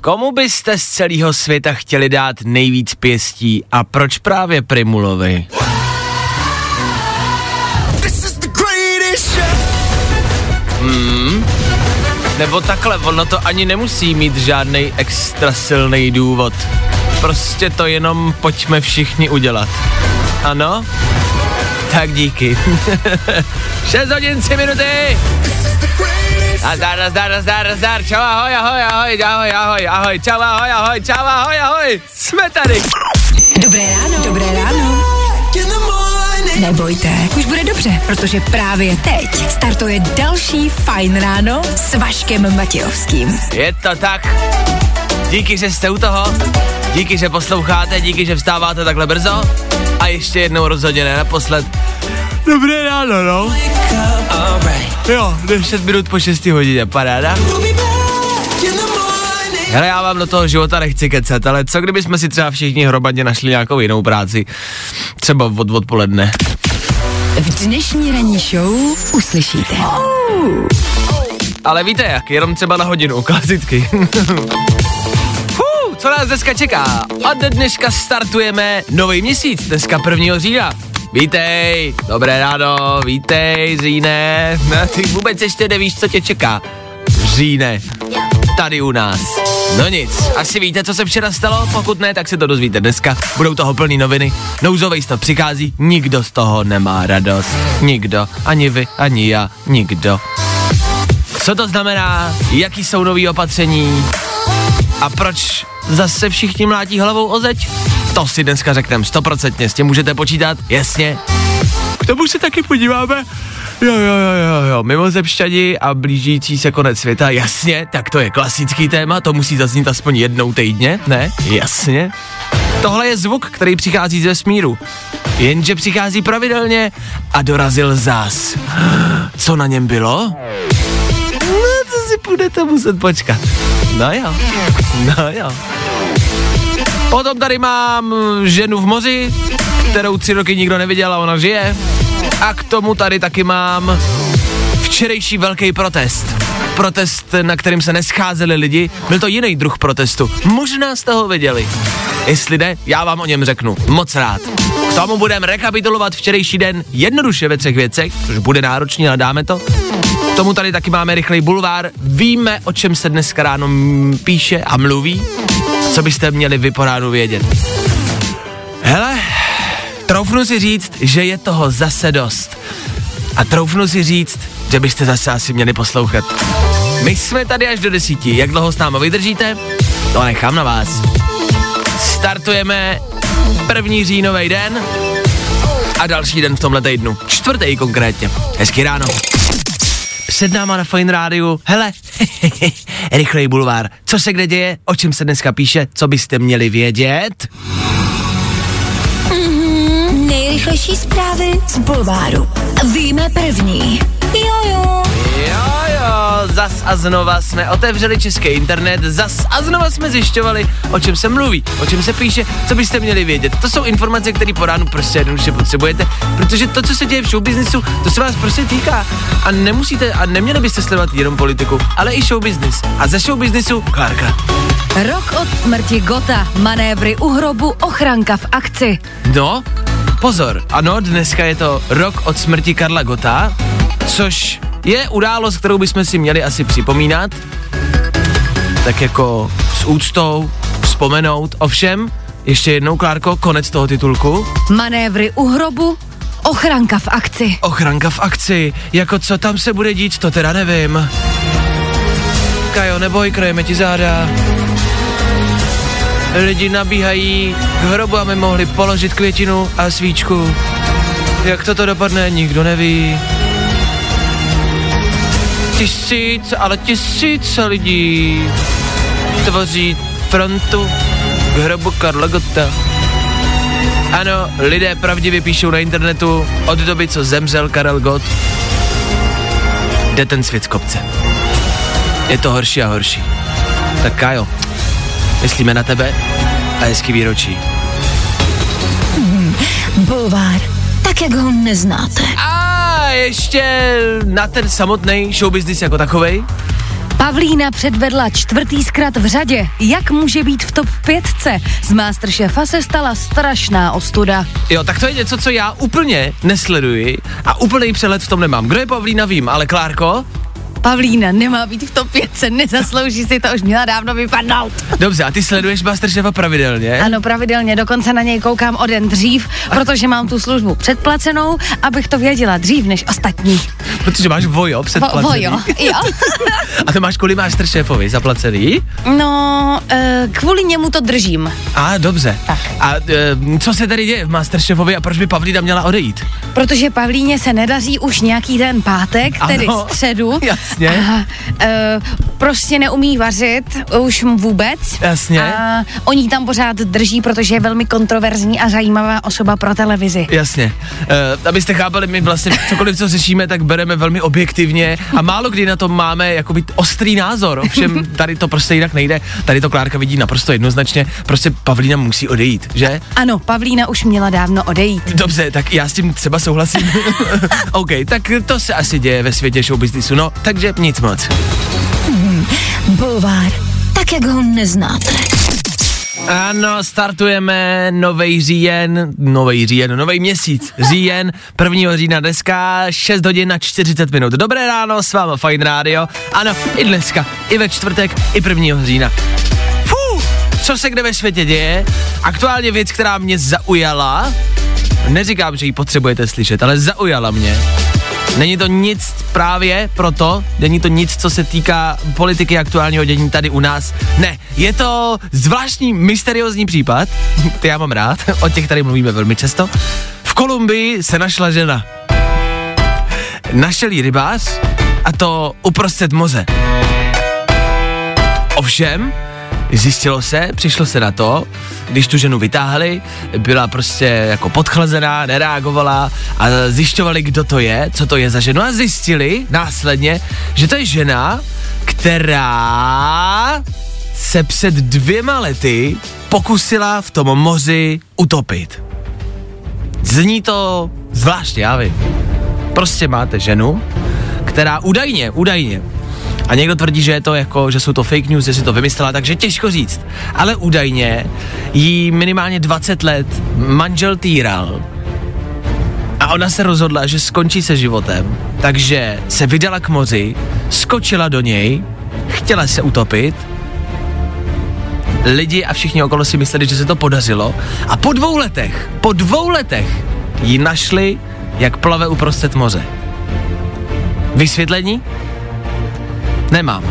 Komu byste z celého světa chtěli dát nejvíc pěstí a proč právě Primulovi? Hmm. Nebo takhle, ono to ani nemusí mít žádný extra silný důvod. Prostě to jenom pojďme všichni udělat. Ano? Tak díky. 6 hodin 3 minuty. Nazdar, nazdar, nazdar, nazdar, čau, ahoj, ahoj, ahoj, ahoj, ahoj, ahoj, čau, ahoj, ahoj, čau, ahoj, ahoj, jsme tady. Dobré ráno. Dobré ráno. Nebojte, už bude dobře, protože právě teď startuje další Fajn ráno s Vaškem Matějovským. Je to tak. Díky, že jste u toho, díky, že posloucháte, díky, že vstáváte takhle brzo a ještě jednou rozhodně ne naposled. Dobré ráno, no. Jo, 10 minut po 6 hodině, paráda. Hele, já vám do toho života nechci kecat, ale co kdyby jsme si třeba všichni hromadně našli nějakou jinou práci? Třeba od odpoledne. V dnešní ranní show uslyšíte. Ale víte jak, jenom třeba na hodinu, klasicky. Co nás dneska čeká? Od dneška startujeme nový měsíc, dneska 1. října. Vítej, dobré ráno, vítej, Říne. No, ty vůbec ještě nevíš, co tě čeká. Říne, tady u nás. No nic, asi víte, co se včera stalo? Pokud ne, tak se to dozvíte dneska. Budou toho plný noviny. Nouzový stav přichází, nikdo z toho nemá radost. Nikdo, ani vy, ani já, nikdo. Co to znamená, jaký jsou nový opatření a proč zase všichni mlátí hlavou o zeď? To si dneska řekneme stoprocentně, s tím můžete počítat, jasně. K tomu se taky podíváme. Jo, jo, jo, jo, jo, mimozemšťani a blížící se konec světa, jasně, tak to je klasický téma, to musí zaznít aspoň jednou týdně, ne? Jasně. Tohle je zvuk, který přichází ze vesmíru. Jenže přichází pravidelně a dorazil zás. Co na něm bylo? No, to si budete muset počkat. No jo, no jo. Potom tady mám ženu v moři, kterou tři roky nikdo neviděl a ona žije. A k tomu tady taky mám včerejší velký protest. Protest, na kterým se nescházeli lidi, byl to jiný druh protestu. Možná jste ho viděli. Jestli ne, já vám o něm řeknu. Moc rád. K tomu budeme rekapitulovat včerejší den jednoduše ve třech věcech, což bude náročný, ale dáme to. K tomu tady taky máme rychlej bulvár. Víme, o čem se dneska ráno píše a mluví. Co byste měli vy po ránu vědět. Hele, troufnu si říct, že je toho zase dost. A troufnu si říct, že byste zase asi měli poslouchat. My jsme tady až do desíti. Jak dlouho s náma vydržíte? To nechám na vás. Startujeme první říjnový den a další den v tomhle týdnu. Čtvrtý konkrétně. Hezký ráno. Před náma na Fine Rádiu, hele, rychlej bulvár. Co se kde děje, o čem se dneska píše, co byste měli vědět? Nejrychlejší zprávy z Bulváru. Víme první. Jojo. Jo, jo, zas a znova jsme otevřeli český internet, zas a znova jsme zjišťovali, o čem se mluví, o čem se píše, co byste měli vědět. To jsou informace, které po ránu prostě jednoduše potřebujete, protože to, co se děje v showbiznisu, to se vás prostě týká. A nemusíte a neměli byste sledovat jenom politiku, ale i showbiznis. A ze showbiznisu Klárka. Rok od smrti Gota. Manévry u hrobu, ochranka v akci. No, pozor, ano, dneska je to rok od smrti Karla Gota, což je událost, kterou bychom si měli asi připomínat, tak jako s úctou, vzpomenout. Ovšem, ještě jednou, Klárko, konec toho titulku. Manévry u hrobu, ochranka v akci. Ochranka v akci, jako co tam se bude dít, to teda nevím. Kajo, neboj, krajeme ti záda. Lidi nabíhají k hrobu, aby mohli položit květinu a svíčku. Jak toto dopadne, nikdo neví. Tisíc, ale tisíce lidí tvoří frontu k hrobu Karla Gotta. Ano, lidé pravdivě píšou na internetu od doby, co zemřel Karel Gott, jde ten svět z kopce. Je to horší a horší. Tak Kájo, myslíme na tebe a hezký výročí. Bulvár, tak jak ho neznáte. A ještě na ten samotný show business jako takovej. Pavlína předvedla čtvrtý zkrat v řadě. Jak může být v top pětce? Z Masterchefa se stala strašná ostuda. Jo, tak to je něco, co já úplně nesleduji a úplný přehled v tom nemám. Kdo je Pavlína, vím, ale Klárko? Pavlína nemá být v top 5, nezaslouží si to, už měla dávno vypadnout. Dobře, a ty sleduješ Masterchefa pravidelně? Ano, pravidelně, dokonce na něj koukám o den dřív, protože mám tu službu předplacenou, abych to věděla dřív než ostatní. Protože máš vojo předplacený. Vo, vojo, jo. a to máš kvůli Masterchefovi zaplacený? No, e, kvůli němu to držím. A dobře. Tak. A e, co se tady děje v Masterchefovi a proč by Pavlína měla odejít? Protože Pavlíně se nedaří už nějaký ten pátek, ano, tedy středu. Jasně. A, e, prostě neumí vařit už vůbec. Jasně. A oni tam pořád drží, protože je velmi kontroverzní a zajímavá osoba pro televizi. Jasně. E, abyste chápali, my vlastně cokoliv, co řešíme, tak bereme velmi objektivně a málo kdy na to máme jakoby ostrý názor. Ovšem tady to prostě jinak nejde. Tady to Klárka vidí naprosto jednoznačně. Prostě Pavlína musí odejít, že? Ano, Pavlína už měla dávno odejít. Dobře, tak já s tím třeba souhlasím. OK, tak to se asi děje ve světě showbiznisu. No, takže nic moc. Hmm, bulvár, tak jak ho neznáte. Ano, startujeme nový říjen, nový říjen, nový měsíc, říjen, 1. října dneska, 6 hodin na 40 minut. Dobré ráno, s vámi Fine Radio. Ano, i dneska, i ve čtvrtek, i 1. října. Fú, co se kde ve světě děje? Aktuálně věc, která mě zaujala, neříkám, že ji potřebujete slyšet, ale zaujala mě Není to nic právě proto, není to nic, co se týká politiky aktuálního dění tady u nás. Ne, je to zvláštní, mysteriózní případ, ty já mám rád, o těch tady mluvíme velmi často. V Kolumbii se našla žena. Našel jí rybář a to uprostřed moře. Ovšem, Zjistilo se, přišlo se na to, když tu ženu vytáhli, byla prostě jako podchlazená, nereagovala a zjišťovali, kdo to je, co to je za ženu a zjistili následně, že to je žena, která se před dvěma lety pokusila v tom moři utopit. Zní to zvláštně, já vím. Prostě máte ženu, která údajně, údajně a někdo tvrdí, že je to jako, že jsou to fake news, že si to vymyslela, takže těžko říct. Ale údajně jí minimálně 20 let manžel týral a ona se rozhodla, že skončí se životem, takže se vydala k moři, skočila do něj, chtěla se utopit, lidi a všichni okolo si mysleli, že se to podařilo a po dvou letech, po dvou letech ji našli, jak plave uprostřed moře. Vysvětlení? Nemám.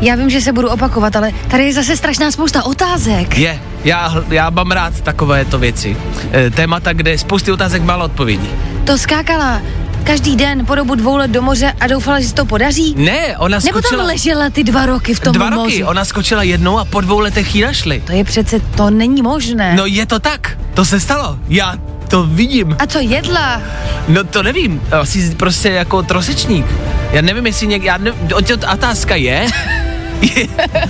Já vím, že se budu opakovat, ale tady je zase strašná spousta otázek. Je, já, já mám rád takovéto věci. E, témata, kde spousty otázek, málo odpovědí. To skákala každý den po dobu dvou let do moře a doufala, že se to podaří? Ne, ona skočila... Nebo tam ležela ty dva roky v tom Dva roky, moři? ona skočila jednou a po dvou letech ji našli. To je přece, to není možné. No je to tak, to se stalo. Já to vidím. A co jedla? No to nevím, asi prostě jako trosečník. Já nevím, jestli někdy, já nevím, otázka je, je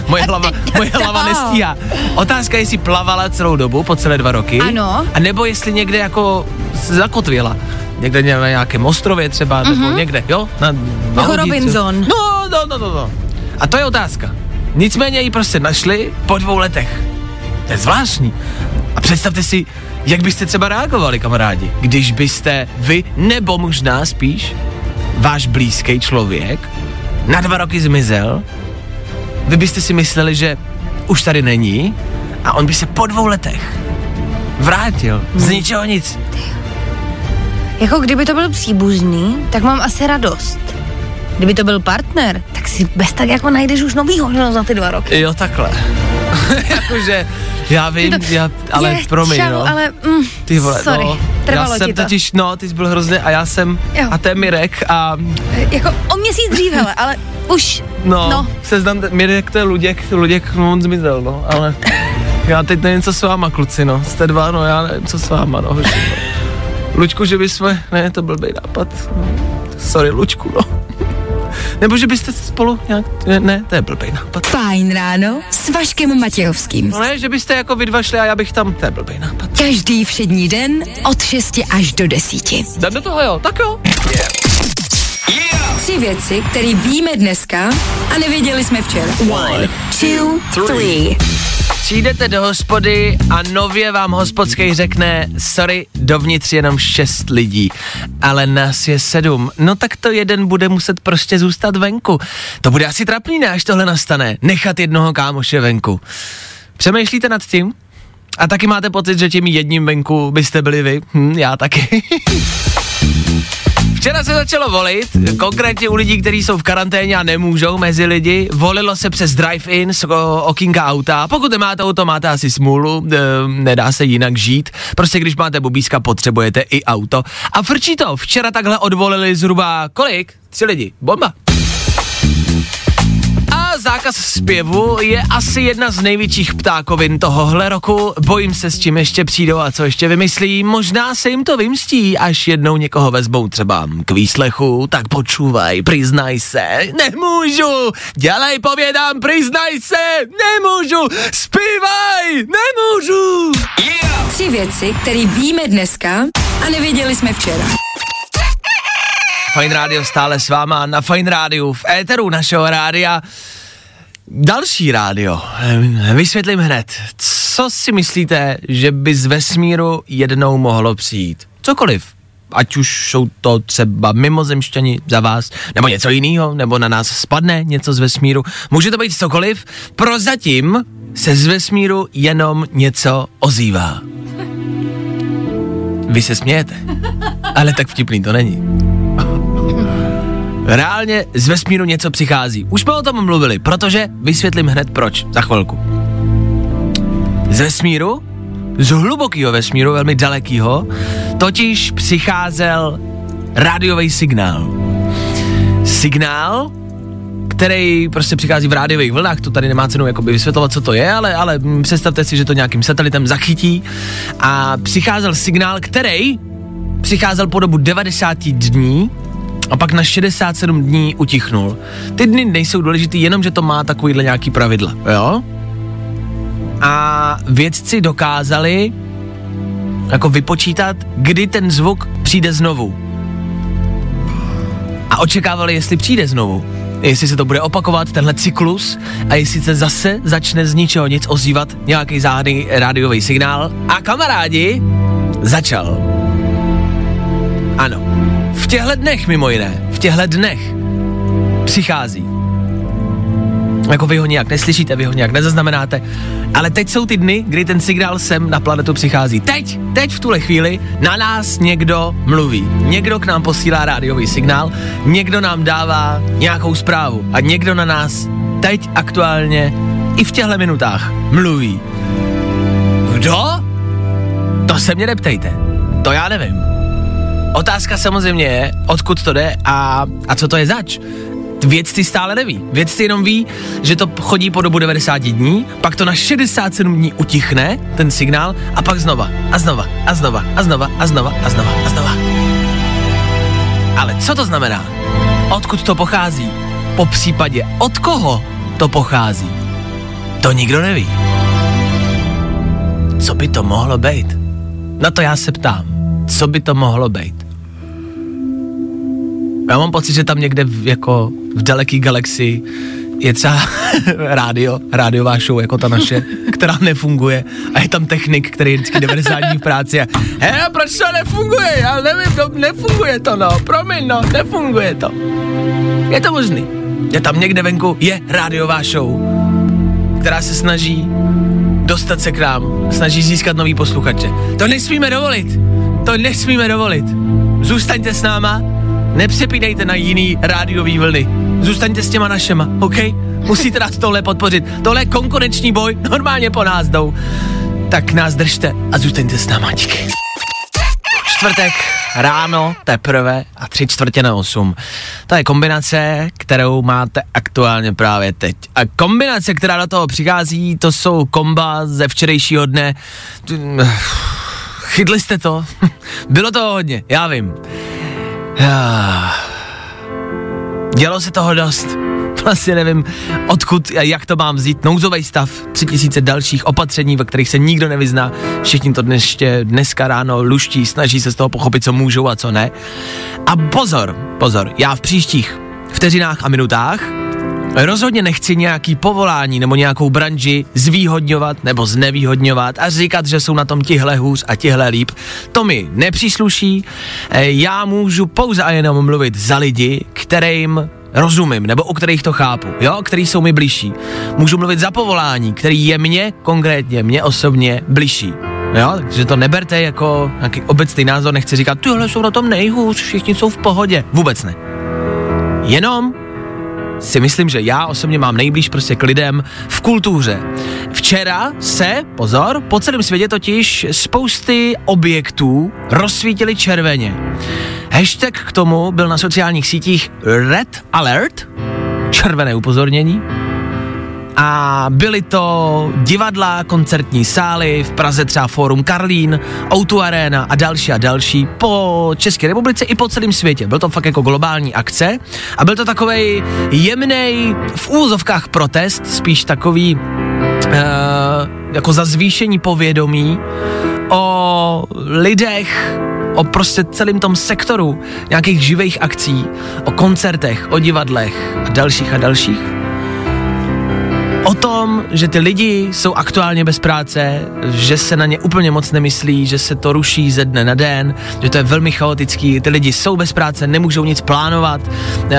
moje hlava, moje hlava nestíhá. Otázka je, jestli plavala celou dobu, po celé dva roky. Ano. A nebo jestli někde jako zakotvila. Někde na nějakém ostrově třeba, mm-hmm. nebo mhm. někde, jo? Na, na jako Robinson. No, no, no, no, no. A to je otázka. Nicméně ji prostě našli po dvou letech. To je zvláštní. A představte si, jak byste třeba reagovali, kamarádi, když byste vy, nebo možná spíš, váš blízký člověk na dva roky zmizel, vy byste si mysleli, že už tady není a on by se po dvou letech vrátil z hmm. ničeho nic. Jako kdyby to byl příbuzný, tak mám asi radost. Kdyby to byl partner, tak si bez tak jako najdeš už novýho že, za ty dva roky. Jo, takhle. Jakože, já vím, to, já, ale je, promiň, čau, no. ale, mm, ty vole, sorry, no, trvalo já jsem to. totiž, no, ty jsi byl hrozně a já jsem, jo. a to je Mirek a... Jako o měsíc dřív, hele, ale už No, No. seznam, mě to je Luděk, Luděk, no on zmizel, no, ale já teď nevím, co s váma, kluci, no, jste dva, no, já nevím, co s váma, no, hoši, no. Luďku, že bychom, ne, to byl blbý nápad, no. sorry, Luďku, no. Nebo že byste se spolu nějak, ne, ne, to je blbý nápad. Fajn ráno s Vaškem Matějovským. No ne, že byste jako vy dva šli a já bych tam, to je blbý nápad. Každý všední den od 6 až do 10. Jdem do toho, jo, tak jo. Tři věci, které víme dneska a nevěděli jsme včera. One, two, three. Přijdete do hospody a nově vám hospodský řekne, sorry, dovnitř jenom šest lidí, ale nás je sedm. No tak to jeden bude muset prostě zůstat venku. To bude asi trapný, ne, až tohle nastane. Nechat jednoho kámoše venku. Přemýšlíte nad tím? A taky máte pocit, že tím jedním venku byste byli vy? Hm, já taky. Včera se začalo volit, konkrétně u lidí, kteří jsou v karanténě a nemůžou mezi lidi. Volilo se přes drive-in z o- okýnka auta. Pokud nemáte auto, máte asi smůlu, e, nedá se jinak žít. Prostě když máte bubíska, potřebujete i auto. A frčí to, včera takhle odvolili zhruba kolik? Tři lidi. Bomba. Zákaz zpěvu je asi jedna z největších ptákovin tohohle roku. Bojím se, s čím ještě přijdou a co ještě vymyslí. Možná se jim to vymstí, až jednou někoho vezmou třeba k výslechu. Tak počúvaj, přiznaj se. Nemůžu! Dělej, povědám, přiznaj se! Nemůžu! Zpívaj! Nemůžu! Tři věci, které víme dneska a nevěděli jsme včera. Fine Radio stále s váma na Fine Radio v éteru našeho rádia. Další rádio. Ehm, Vysvětlím hned. Co si myslíte, že by z vesmíru jednou mohlo přijít? Cokoliv. Ať už jsou to třeba mimozemšťani za vás, nebo něco jiného, nebo na nás spadne něco z vesmíru. Může to být cokoliv. Prozatím se z vesmíru jenom něco ozývá. Vy se smějete, ale tak vtipný to není. Reálně z vesmíru něco přichází. Už jsme o tom mluvili, protože vysvětlím hned proč, za chvilku. Z vesmíru, z hlubokého vesmíru, velmi dalekého, totiž přicházel rádiový signál. Signál, který prostě přichází v rádiových vlnách, to tady nemá cenu jakoby vysvětlovat, co to je, ale, ale představte si, že to nějakým satelitem zachytí a přicházel signál, který přicházel po dobu 90 dní a pak na 67 dní utichnul. Ty dny nejsou důležitý, jenom že to má takovýhle nějaký pravidla, jo? A vědci dokázali jako vypočítat, kdy ten zvuk přijde znovu. A očekávali, jestli přijde znovu. Jestli se to bude opakovat, tenhle cyklus, a jestli se zase začne z ničeho nic ozývat nějaký záhadný rádiový signál. A kamarádi, začal. Ano. V těchto dnech mimo jiné, v těchto dnech přichází. Jako vy ho nějak neslyšíte, vy ho nějak nezaznamenáte, ale teď jsou ty dny, kdy ten signál sem na planetu přichází. Teď, teď v tuhle chvíli na nás někdo mluví. Někdo k nám posílá rádiový signál, někdo nám dává nějakou zprávu a někdo na nás teď aktuálně i v těchto minutách mluví. Kdo? To se mě neptejte. To já nevím. Otázka samozřejmě je, odkud to jde a, a co to je zač. Vědci stále neví. Vědci jenom ví, že to chodí po dobu 90 dní, pak to na 67 dní utichne, ten signál, a pak znova, a znova, a znova, a znova, a znova, a znova, a znova. Ale co to znamená? Odkud to pochází? Po případě od koho to pochází? To nikdo neví. Co by to mohlo být? Na to já se ptám. Co by to mohlo být? Já mám pocit, že tam někde v, jako v daleký galaxii je třeba rádio, rádiová show jako ta naše, která nefunguje a je tam technik, který je vždycky 90 dní v práci a he, proč to nefunguje, já nevím, to nefunguje to no, promiň no, nefunguje to. Je to možný. Je tam někde venku, je rádiová show, která se snaží dostat se k nám, snaží získat nový posluchače. To nesmíme dovolit, to nesmíme dovolit. Zůstaňte s náma, nepřepínejte na jiný rádiový vlny. Zůstaňte s těma našema, OK? Musíte nás tohle podpořit. Tohle je konkurenční boj, normálně po nás jdou. Tak nás držte a zůstaňte s náma, díky. čtvrtek ráno teprve a tři čtvrtě na osm. To je kombinace, kterou máte aktuálně právě teď. A kombinace, která do toho přichází, to jsou komba ze včerejšího dne. Chytli jste to? Bylo to hodně, já vím. Dělo se toho dost. Vlastně nevím, odkud a jak to mám vzít. Nouzový stav, tři tisíce dalších opatření, ve kterých se nikdo nevyzná. Všichni to dnes, dneska ráno luští, snaží se z toho pochopit, co můžou a co ne. A pozor, pozor, já v příštích vteřinách a minutách Rozhodně nechci nějaký povolání nebo nějakou branži zvýhodňovat nebo znevýhodňovat a říkat, že jsou na tom tihle hůř a tihle líp. To mi nepřísluší. E, já můžu pouze a jenom mluvit za lidi, kterým rozumím, nebo o kterých to chápu, jo, který jsou mi blížší. Můžu mluvit za povolání, který je mně konkrétně, mně osobně blížší. Jo, takže to neberte jako nějaký obecný názor, nechci říkat, tyhle jsou na tom nejhůř, všichni jsou v pohodě. Vůbec ne. Jenom si myslím, že já osobně mám nejblíž prostě k lidem v kultuře. Včera se, pozor, po celém světě totiž spousty objektů rozsvítily červeně. Hashtag k tomu byl na sociálních sítích Red Alert, červené upozornění, a byly to divadla, koncertní sály, v Praze třeba Fórum Karlín, Outu Arena a další a další po České republice i po celém světě. Byl to fakt jako globální akce a byl to takový jemný v úzovkách protest, spíš takový uh, jako za zvýšení povědomí o lidech, o prostě celém tom sektoru nějakých živých akcí, o koncertech, o divadlech a dalších a dalších tom, že ty lidi jsou aktuálně bez práce, že se na ně úplně moc nemyslí, že se to ruší ze dne na den, že to je velmi chaotický, ty lidi jsou bez práce, nemůžou nic plánovat, uh,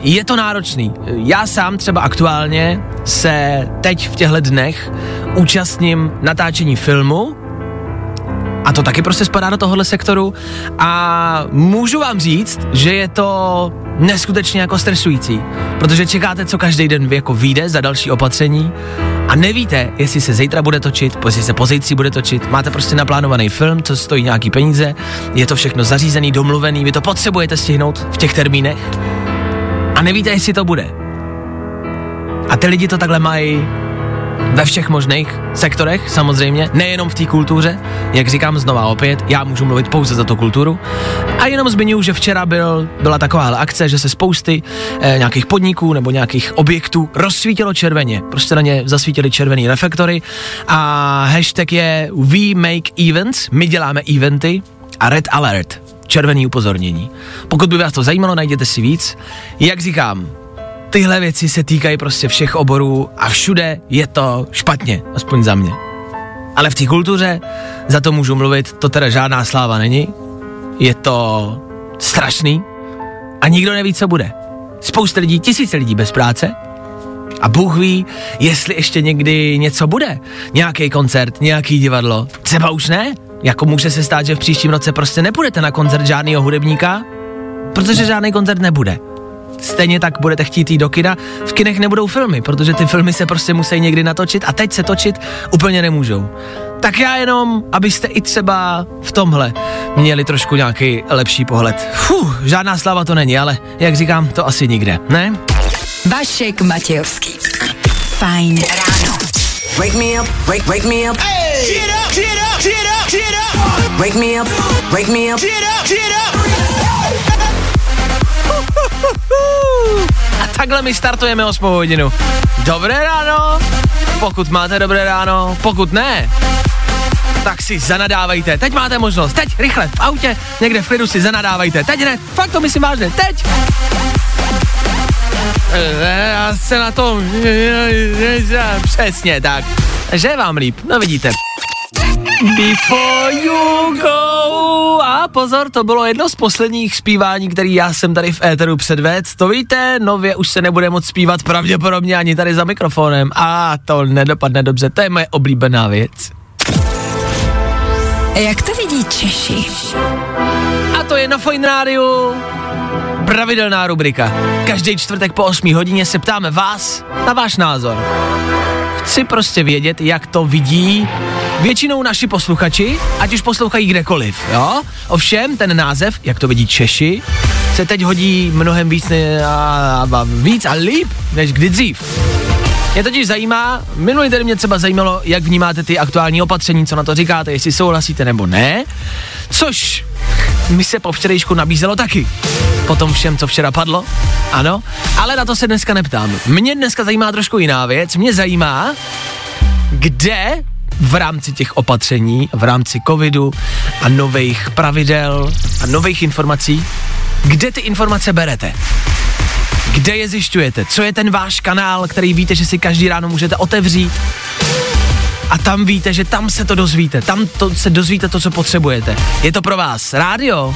je to náročný. Já sám třeba aktuálně se teď v těchto dnech účastním natáčení filmu, a to taky prostě spadá do tohohle sektoru. A můžu vám říct, že je to neskutečně jako stresující, protože čekáte, co každý den jako vyjde za další opatření a nevíte, jestli se zítra bude točit, jestli se pozítří bude točit, máte prostě naplánovaný film, co stojí nějaký peníze, je to všechno zařízený, domluvený, vy to potřebujete stihnout v těch termínech a nevíte, jestli to bude. A ty lidi to takhle mají ve všech možných sektorech, samozřejmě, nejenom v té kultuře, jak říkám znova opět, já můžu mluvit pouze za tu kulturu. A jenom zmiňuji, že včera byl, byla taková akce, že se spousty eh, nějakých podniků nebo nějakých objektů rozsvítilo červeně. Prostě na ně zasvítili červený reflektory a hashtag je We Make Events, my děláme eventy a Red Alert, červený upozornění. Pokud by vás to zajímalo, najděte si víc. Jak říkám, tyhle věci se týkají prostě všech oborů a všude je to špatně, aspoň za mě. Ale v té kultuře, za to můžu mluvit, to teda žádná sláva není. Je to strašný a nikdo neví, co bude. Spousta lidí, tisíce lidí bez práce a Bůh ví, jestli ještě někdy něco bude. Nějaký koncert, nějaký divadlo. Třeba už ne. Jako může se stát, že v příštím roce prostě nepůjdete na koncert žádného hudebníka, protože žádný koncert nebude. Stejně tak budete chtít jít do kina, v kinech nebudou filmy, protože ty filmy se prostě musí někdy natočit a teď se točit úplně nemůžou. Tak já jenom, abyste i třeba v tomhle měli trošku nějaký lepší pohled. Fuh, žádná slava to není, ale jak říkám, to asi nikde, ne? Vašek Matějovský. Fajn ráno. Wake me up, wake, wake me up. Hey. Get up, get up, get up, get up. Wake me up, wake me up. Get up, get up. A takhle my startujeme 8 hodinu. Dobré ráno, pokud máte dobré ráno, pokud ne, tak si zanadávejte. Teď máte možnost, teď, rychle, v autě, někde v klidu si zanadávejte. Teď ne, fakt to myslím vážně, teď. Eh, já se na tom... Přesně tak. Že vám líp, no vidíte. Before you go. A pozor, to bylo jedno z posledních zpívání, který já jsem tady v éteru předvedl. To víte, nově už se nebude moc zpívat pravděpodobně ani tady za mikrofonem. A to nedopadne dobře, to je moje oblíbená věc. Jak to vidí Češi? A to je na Fine Radio. Pravidelná rubrika. Každý čtvrtek po 8 hodině se ptáme vás na váš názor. Chci prostě vědět, jak to vidí většinou naši posluchači, ať už poslouchají kdekoliv, jo? Ovšem, ten název, jak to vidí Češi, se teď hodí mnohem víc, ne, a, a, víc a líp, než kdy dřív. Mě totiž zajímá, minulý den mě třeba zajímalo, jak vnímáte ty aktuální opatření, co na to říkáte, jestli souhlasíte nebo ne, což mi se po včerejšku nabízelo taky. Po tom všem, co včera padlo, ano, ale na to se dneska neptám. Mě dneska zajímá trošku jiná věc, mě zajímá, kde v rámci těch opatření, v rámci covidu a nových pravidel a nových informací, kde ty informace berete? Kde je zjišťujete? Co je ten váš kanál, který víte, že si každý ráno můžete otevřít? A tam víte, že tam se to dozvíte, tam to se dozvíte to, co potřebujete. Je to pro vás rádio,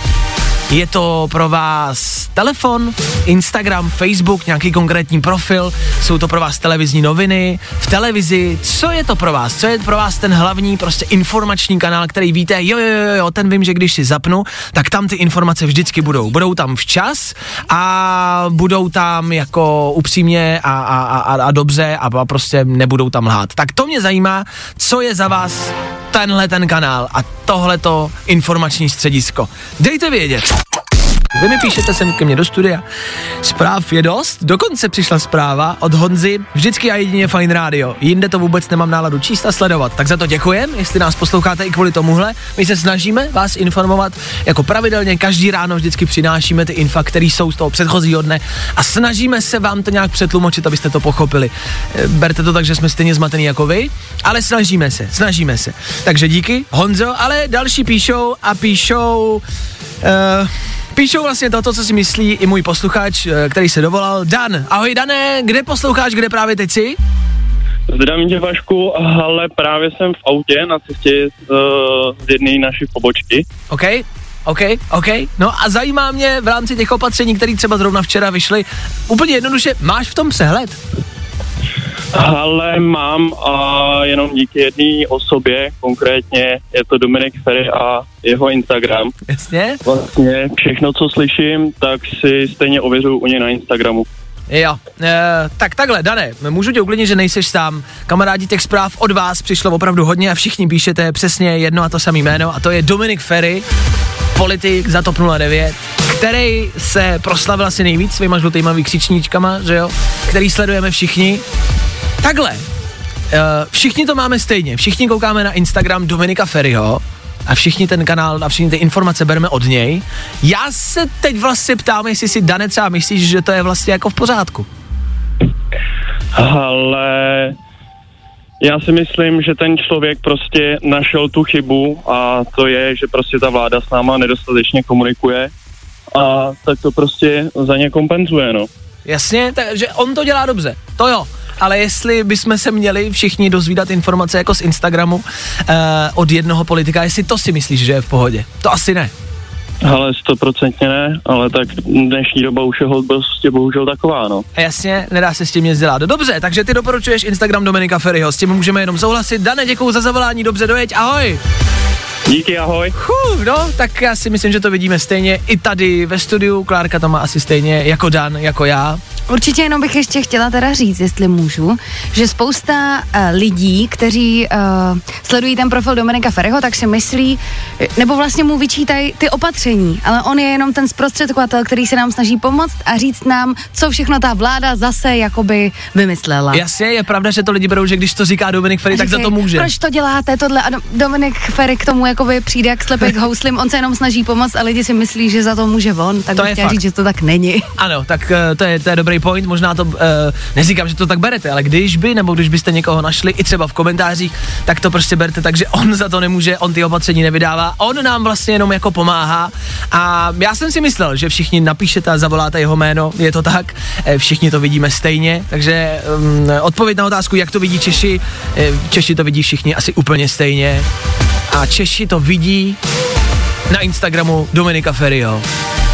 je to pro vás telefon, Instagram, Facebook, nějaký konkrétní profil, jsou to pro vás televizní noviny, v televizi, co je to pro vás? Co je pro vás ten hlavní prostě informační kanál, který víte, jo, jo, jo, jo, ten vím, že když si zapnu, tak tam ty informace vždycky budou. Budou tam včas a budou tam jako upřímně a, a, a, a dobře a prostě nebudou tam lhát. Tak to mě zajímá, co je za vás tenhle ten kanál a tohleto informační středisko. Dejte vědět. Vy mi píšete sem ke mně do studia. Zpráv je dost. Dokonce přišla zpráva od Honzy, vždycky a jedině Fine Radio. Jinde to vůbec nemám náladu číst a sledovat. Tak za to děkujem, jestli nás posloucháte i kvůli tomuhle. My se snažíme vás informovat jako pravidelně, každý ráno vždycky přinášíme ty infa, které jsou z toho předchozího dne a snažíme se vám to nějak přetlumočit, abyste to pochopili. E, berte to tak, že jsme stejně zmatený jako vy, ale snažíme se, snažíme se. Takže díky, Honzo, ale další píšou a píšou... Uh, Píšou vlastně to, co si myslí i můj posluchač, eh, který se dovolal. Dan, ahoj Dané, kde posloucháš, kde právě teď jsi? Zdravím tě Vašku, ale právě jsem v autě na cestě z, eh, z jedné naší pobočky. OK, OK, OK. No a zajímá mě v rámci těch opatření, které třeba zrovna včera vyšly, úplně jednoduše, máš v tom přehled? Ale mám a jenom díky jedné osobě, konkrétně je to Dominik Ferry a jeho Instagram. Jasně? Vlastně všechno, co slyším, tak si stejně ověřuju u něj na Instagramu. Jo, e, tak takhle, Dané, můžu tě uklidnit, že nejseš sám. Kamarádi těch zpráv od vás přišlo opravdu hodně a všichni píšete přesně jedno a to samé jméno a to je Dominik Ferry, politik za TOP 09, který se proslavil asi nejvíc svýma žlutýma vykřičníčkama, že jo, který sledujeme všichni. Takhle, uh, všichni to máme stejně, všichni koukáme na Instagram Dominika Ferryho a všichni ten kanál a všichni ty informace bereme od něj. Já se teď vlastně ptám, jestli si Dane třeba myslíš, že to je vlastně jako v pořádku. Ale já si myslím, že ten člověk prostě našel tu chybu a to je, že prostě ta vláda s náma nedostatečně komunikuje a tak to prostě za ně kompenzuje, no. Jasně, takže on to dělá dobře, to jo ale jestli bychom se měli všichni dozvídat informace jako z Instagramu uh, od jednoho politika, jestli to si myslíš, že je v pohodě? To asi ne. Ale stoprocentně ne, ale tak dnešní doba už je prostě bohužel taková, no. Jasně, nedá se s tím nic dělat. Dobře, takže ty doporučuješ Instagram Dominika Ferryho, s tím můžeme jenom souhlasit. Dane, děkuji za zavolání, dobře dojeď, ahoj. Díky, ahoj. Huh, no, tak já si myslím, že to vidíme stejně i tady ve studiu. Klárka to má asi stejně jako Dan, jako já. Určitě jenom bych ještě chtěla teda říct, jestli můžu, že spousta uh, lidí, kteří uh, sledují ten profil Dominika Ferryho, tak si myslí, nebo vlastně mu vyčítají ty opatření, ale on je jenom ten zprostředkovatel, který se nám snaží pomoct a říct nám, co všechno ta vláda zase jakoby vymyslela. Jasně, je pravda, že to lidi berou, že když to říká Dominik Ferry, tak za to může. Proč to děláte tohle? A Dominik Ferry k tomu jakoby přijde jak slepek houslim, on se jenom snaží pomoct a lidi si myslí, že za to může on, tak to bych chtěla říct, že to tak není. Ano, tak uh, to je, to je dobrý point, možná to, uh, neříkám, že to tak berete, ale když by, nebo když byste někoho našli, i třeba v komentářích, tak to prostě berte, takže on za to nemůže, on ty opatření nevydává, on nám vlastně jenom jako pomáhá. A já jsem si myslel, že všichni napíšete a zavoláte jeho jméno, je to tak, eh, všichni to vidíme stejně, takže um, odpověď na otázku, jak to vidí Češi, eh, Češi to vidí všichni asi úplně stejně. A Češi to vidí na Instagramu Dominika až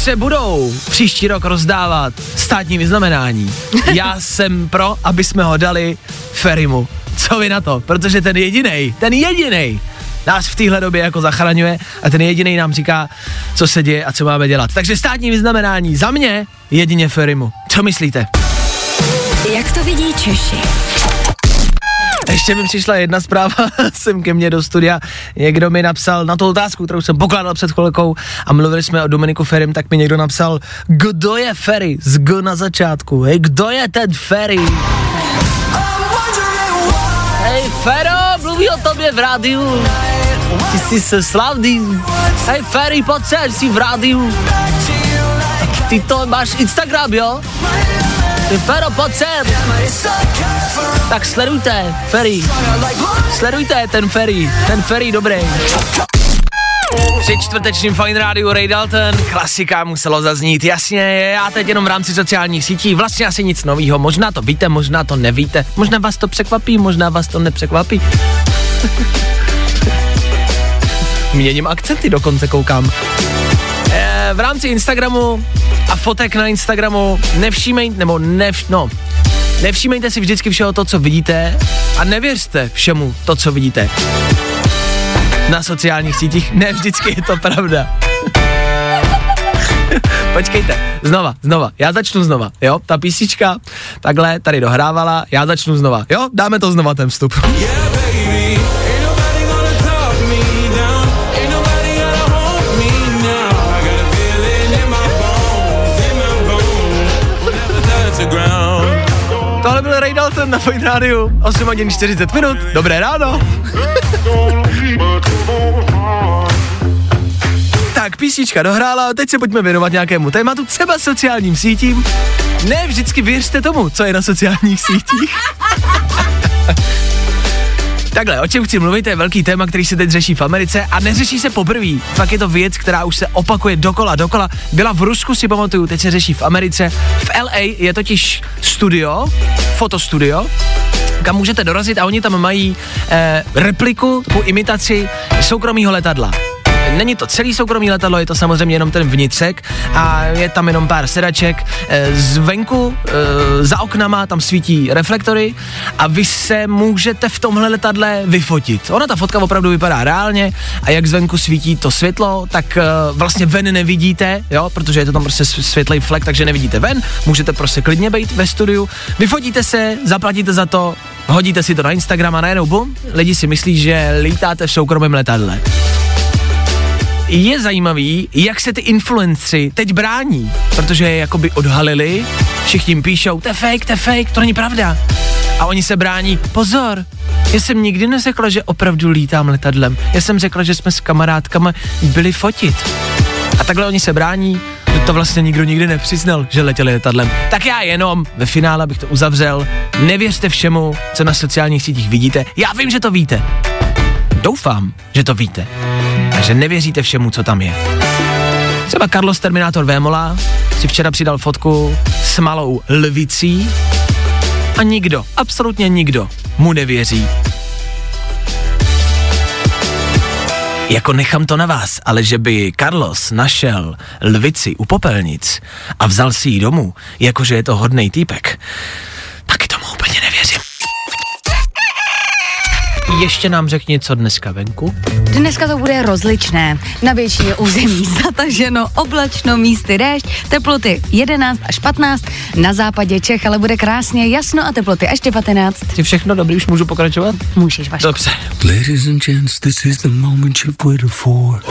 se budou příští rok rozdávat státní vyznamenání, já jsem pro, aby jsme ho dali Ferimu. Co vy na to? Protože ten jediný, ten jediný nás v téhle době jako zachraňuje a ten jediný nám říká, co se děje a co máme dělat. Takže státní vyznamenání za mě jedině Ferimu. Co myslíte? Jak to vidí Češi? Ještě mi přišla jedna zpráva sem ke mně do studia. Někdo mi napsal na tu otázku, kterou jsem pokládal před chvilkou a mluvili jsme o Dominiku Ferim, tak mi někdo napsal, kdo je Ferry z G na začátku. Hej, kdo je ten Ferry? Hej, Fero, mluví o tobě v rádiu. Ty jsi se slavný. Hej, Ferry, pojď sem, jsi v rádiu. Ty to máš Instagram, jo? Fero, pojď sem. Tak sledujte, Ferry. Sledujte ten Ferry, ten Ferry dobrý. Při čtvrtečním Fine Radio Ray Dalton, klasika muselo zaznít, jasně, já teď jenom v rámci sociálních sítí, vlastně asi nic novýho, možná to víte, možná to nevíte, možná vás to překvapí, možná vás to nepřekvapí. Měním akcenty dokonce, koukám. V rámci Instagramu a fotek na Instagramu. Nevšímej, nebo nevš, no, nevšímejte si vždycky všeho to, co vidíte a nevěřte všemu to, co vidíte. Na sociálních sítích. Ne vždycky je to pravda. Počkejte, znova, znova, já začnu znova, jo, ta písnička takhle tady dohrávala, já začnu znova, jo, dáme to znova ten vstup. Tohle byl Ray Dalton na Fine Radio, 8 hodin 40 minut, dobré ráno. Tak, písnička dohrála, teď se pojďme věnovat nějakému tématu, třeba sociálním sítím. Ne vždycky věřte tomu, co je na sociálních sítích. Takhle, o čem chci mluvit, je velký téma, který se teď řeší v Americe a neřeší se poprvé. Fakt je to věc, která už se opakuje dokola, dokola. Byla v Rusku, si pamatuju, teď se řeší v Americe. V LA je totiž studio, fotostudio, kam můžete dorazit a oni tam mají eh, repliku, takovou imitaci soukromého letadla. Není to celý soukromý letadlo, je to samozřejmě jenom ten vnitřek a je tam jenom pár sedaček. E, zvenku, e, za oknama tam svítí reflektory a vy se můžete v tomhle letadle vyfotit. Ona ta fotka opravdu vypadá reálně a jak zvenku svítí to světlo, tak e, vlastně ven nevidíte, jo, protože je to tam prostě světlej flek, takže nevidíte ven, můžete prostě klidně být ve studiu, vyfotíte se, zaplatíte za to, hodíte si to na Instagram a najednou bum, lidi si myslí, že lítáte v soukromém letadle je zajímavý, jak se ty influencři teď brání, protože je jakoby odhalili, všichni jim píšou, to je fake, to je fake, to není pravda. A oni se brání, pozor, já jsem nikdy neřekla, že opravdu lítám letadlem. Já jsem řekla, že jsme s kamarádkama byli fotit. A takhle oni se brání, to vlastně nikdo nikdy nepřiznal, že letěli letadlem. Tak já jenom ve finále bych to uzavřel. Nevěřte všemu, co na sociálních sítích vidíte. Já vím, že to víte. Doufám, že to víte. Takže nevěříte všemu, co tam je. Třeba Carlos Terminator Vémola si včera přidal fotku s malou lvicí a nikdo, absolutně nikdo mu nevěří. Jako nechám to na vás, ale že by Carlos našel lvici u popelnic a vzal si ji domů, jakože je to hodnej týpek, ještě nám řekni, co dneska venku. Dneska to bude rozličné. Na většině území zataženo, oblačno, místy déšť, teploty 11 až 15, na západě Čech ale bude krásně jasno a teploty až 19. Je všechno dobrý, už můžu pokračovat? Můžeš, Vašku. Dobře. Ladies and gents, this is the moment you've waited for.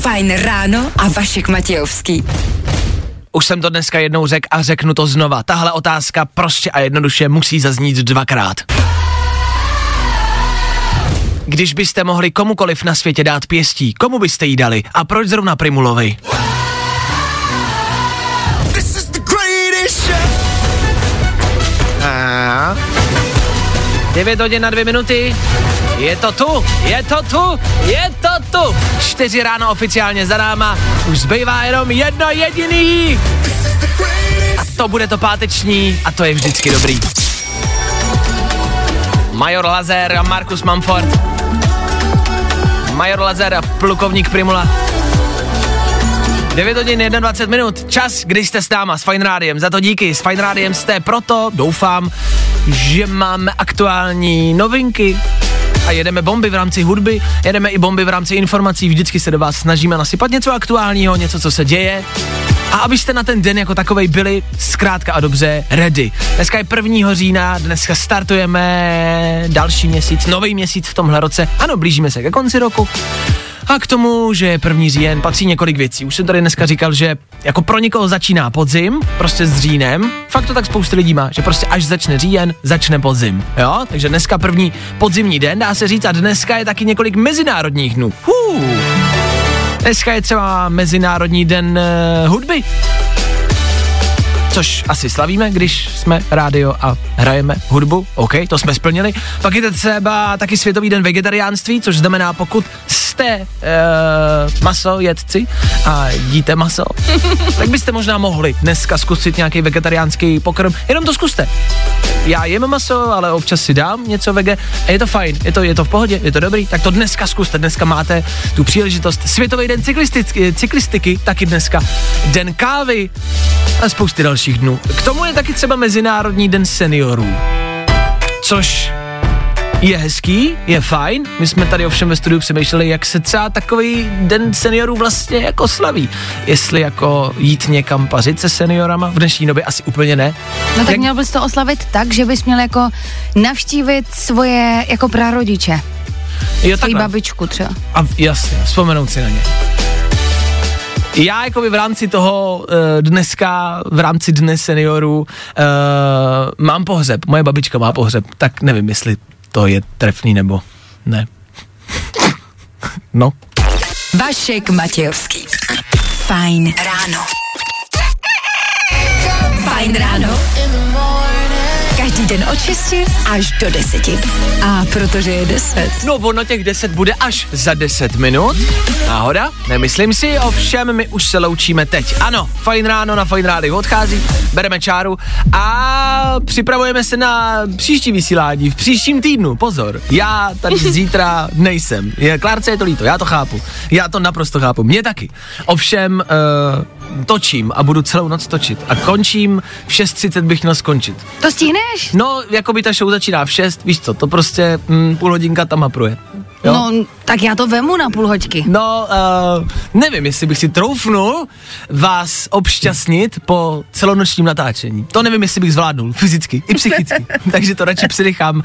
Fajn ráno a Vašek Matějovský. Už jsem to dneska jednou řekl a řeknu to znova. Tahle otázka prostě a jednoduše musí zaznít dvakrát. Když byste mohli komukoliv na světě dát pěstí, komu byste jí dali a proč zrovna Primulovi? 9 hodin na 2 minuty. Je to tu, je to tu, je to tu. Čtyři ráno oficiálně za náma. Už zbývá jenom jedno jediný. A to bude to páteční a to je vždycky dobrý. Major Lazer a Markus Mumford. Major Lazer a plukovník Primula. 9 hodin 21 minut, čas, kdy jste s náma s Fine Rádiem. Za to díky, s Fine Rádiem jste proto, doufám, že máme aktuální novinky, a jedeme bomby v rámci hudby, jedeme i bomby v rámci informací, vždycky se do vás snažíme nasypat něco aktuálního, něco, co se děje. a abyste na ten den jako takovej byli zkrátka a dobře ready. Dneska je 1. října, dneska startujeme další měsíc, nový měsíc v tomhle roce. Ano, blížíme se ke konci roku. A k tomu, že je první říjen, patří několik věcí. Už jsem tady dneska říkal, že jako pro někoho začíná podzim, prostě s říjnem. Fakt to tak spousta lidí má, že prostě až začne říjen, začne podzim. Jo, takže dneska první podzimní den, dá se říct, a dneska je taky několik mezinárodních dnů. Hů. Dneska je třeba Mezinárodní den uh, hudby což asi slavíme, když jsme rádio a hrajeme hudbu, OK, to jsme splnili. Pak je to třeba taky Světový den vegetariánství, což znamená, pokud jste uh, maso jedci a jíte maso, tak byste možná mohli dneska zkusit nějaký vegetariánský pokrm. Jenom to zkuste. Já jem maso, ale občas si dám něco vege a je to fajn, je to, je to v pohodě, je to dobrý, tak to dneska zkuste. Dneska máte tu příležitost. Světový den cyklistiky, cyklistiky taky dneska. Den kávy a spousty dalších dnů. K tomu je taky třeba Mezinárodní den seniorů. Což je hezký, je fajn. My jsme tady ovšem ve studiu přemýšleli, jak se třeba takový den seniorů vlastně jako slaví. Jestli jako jít někam pařit se seniorama, v dnešní době asi úplně ne. No tak Jak- měl bys to oslavit tak, že bys měl jako navštívit svoje jako prarodiče, jo, takhle. babičku třeba. A jasně, vzpomenout si na ně. Já jako by v rámci toho uh, dneska, v rámci dne seniorů, uh, mám pohřeb. Moje babička má pohřeb, tak nevím, jestli to je trefný nebo ne. No. Vašek Matějovský. Fajn ráno. Fajn ráno. Každý den od 6 až do 10. A protože je 10. No, ono těch 10 bude až za 10 minut. Náhoda? Nemyslím si, ovšem my už se loučíme teď. Ano, fajn ráno na fajn rádiu odchází, bereme čáru a připravujeme se na příští vysílání v příštím týdnu. Pozor, já tady zítra nejsem. Je, Klárce je to líto, já to chápu. Já to naprosto chápu, mě taky. Ovšem, uh, točím a budu celou noc točit. A končím v 6.30 bych měl skončit. To stihneš? No, jako by ta show začíná v 6, víš co, to prostě mm, půl hodinka tam hapruje. Jo? No, tak já to vemu na půl hoďky. No, uh, nevím, jestli bych si troufnul vás obšťastnit po celonočním natáčení. To nevím, jestli bych zvládnul fyzicky i psychicky. Takže to radši přenechám uh,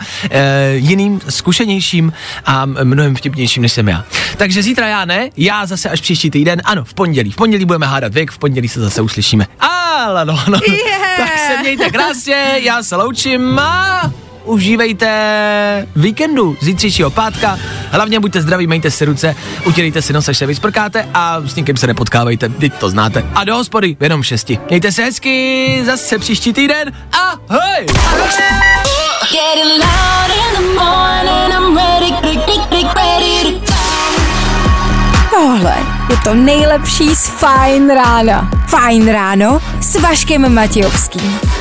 jiným, zkušenějším a mnohem vtipnějším, než jsem já. Takže zítra já ne, já zase až příští týden, ano, v pondělí. V pondělí budeme hádat věk, v pondělí se zase uslyšíme. Ale no, no. Yeah. Tak se mějte krásně, já se loučím a užívejte víkendu zítřejšího pátka. Hlavně buďte zdraví, majte si ruce, utělejte si nos, až se vysprkáte a s někým se nepotkávejte, teď to znáte. A do hospody jenom v šesti. Mějte se hezky, zase příští týden. Ahoj! To Tohle je to nejlepší z Fajn rána. Fajn ráno s Vaškem Matějovským.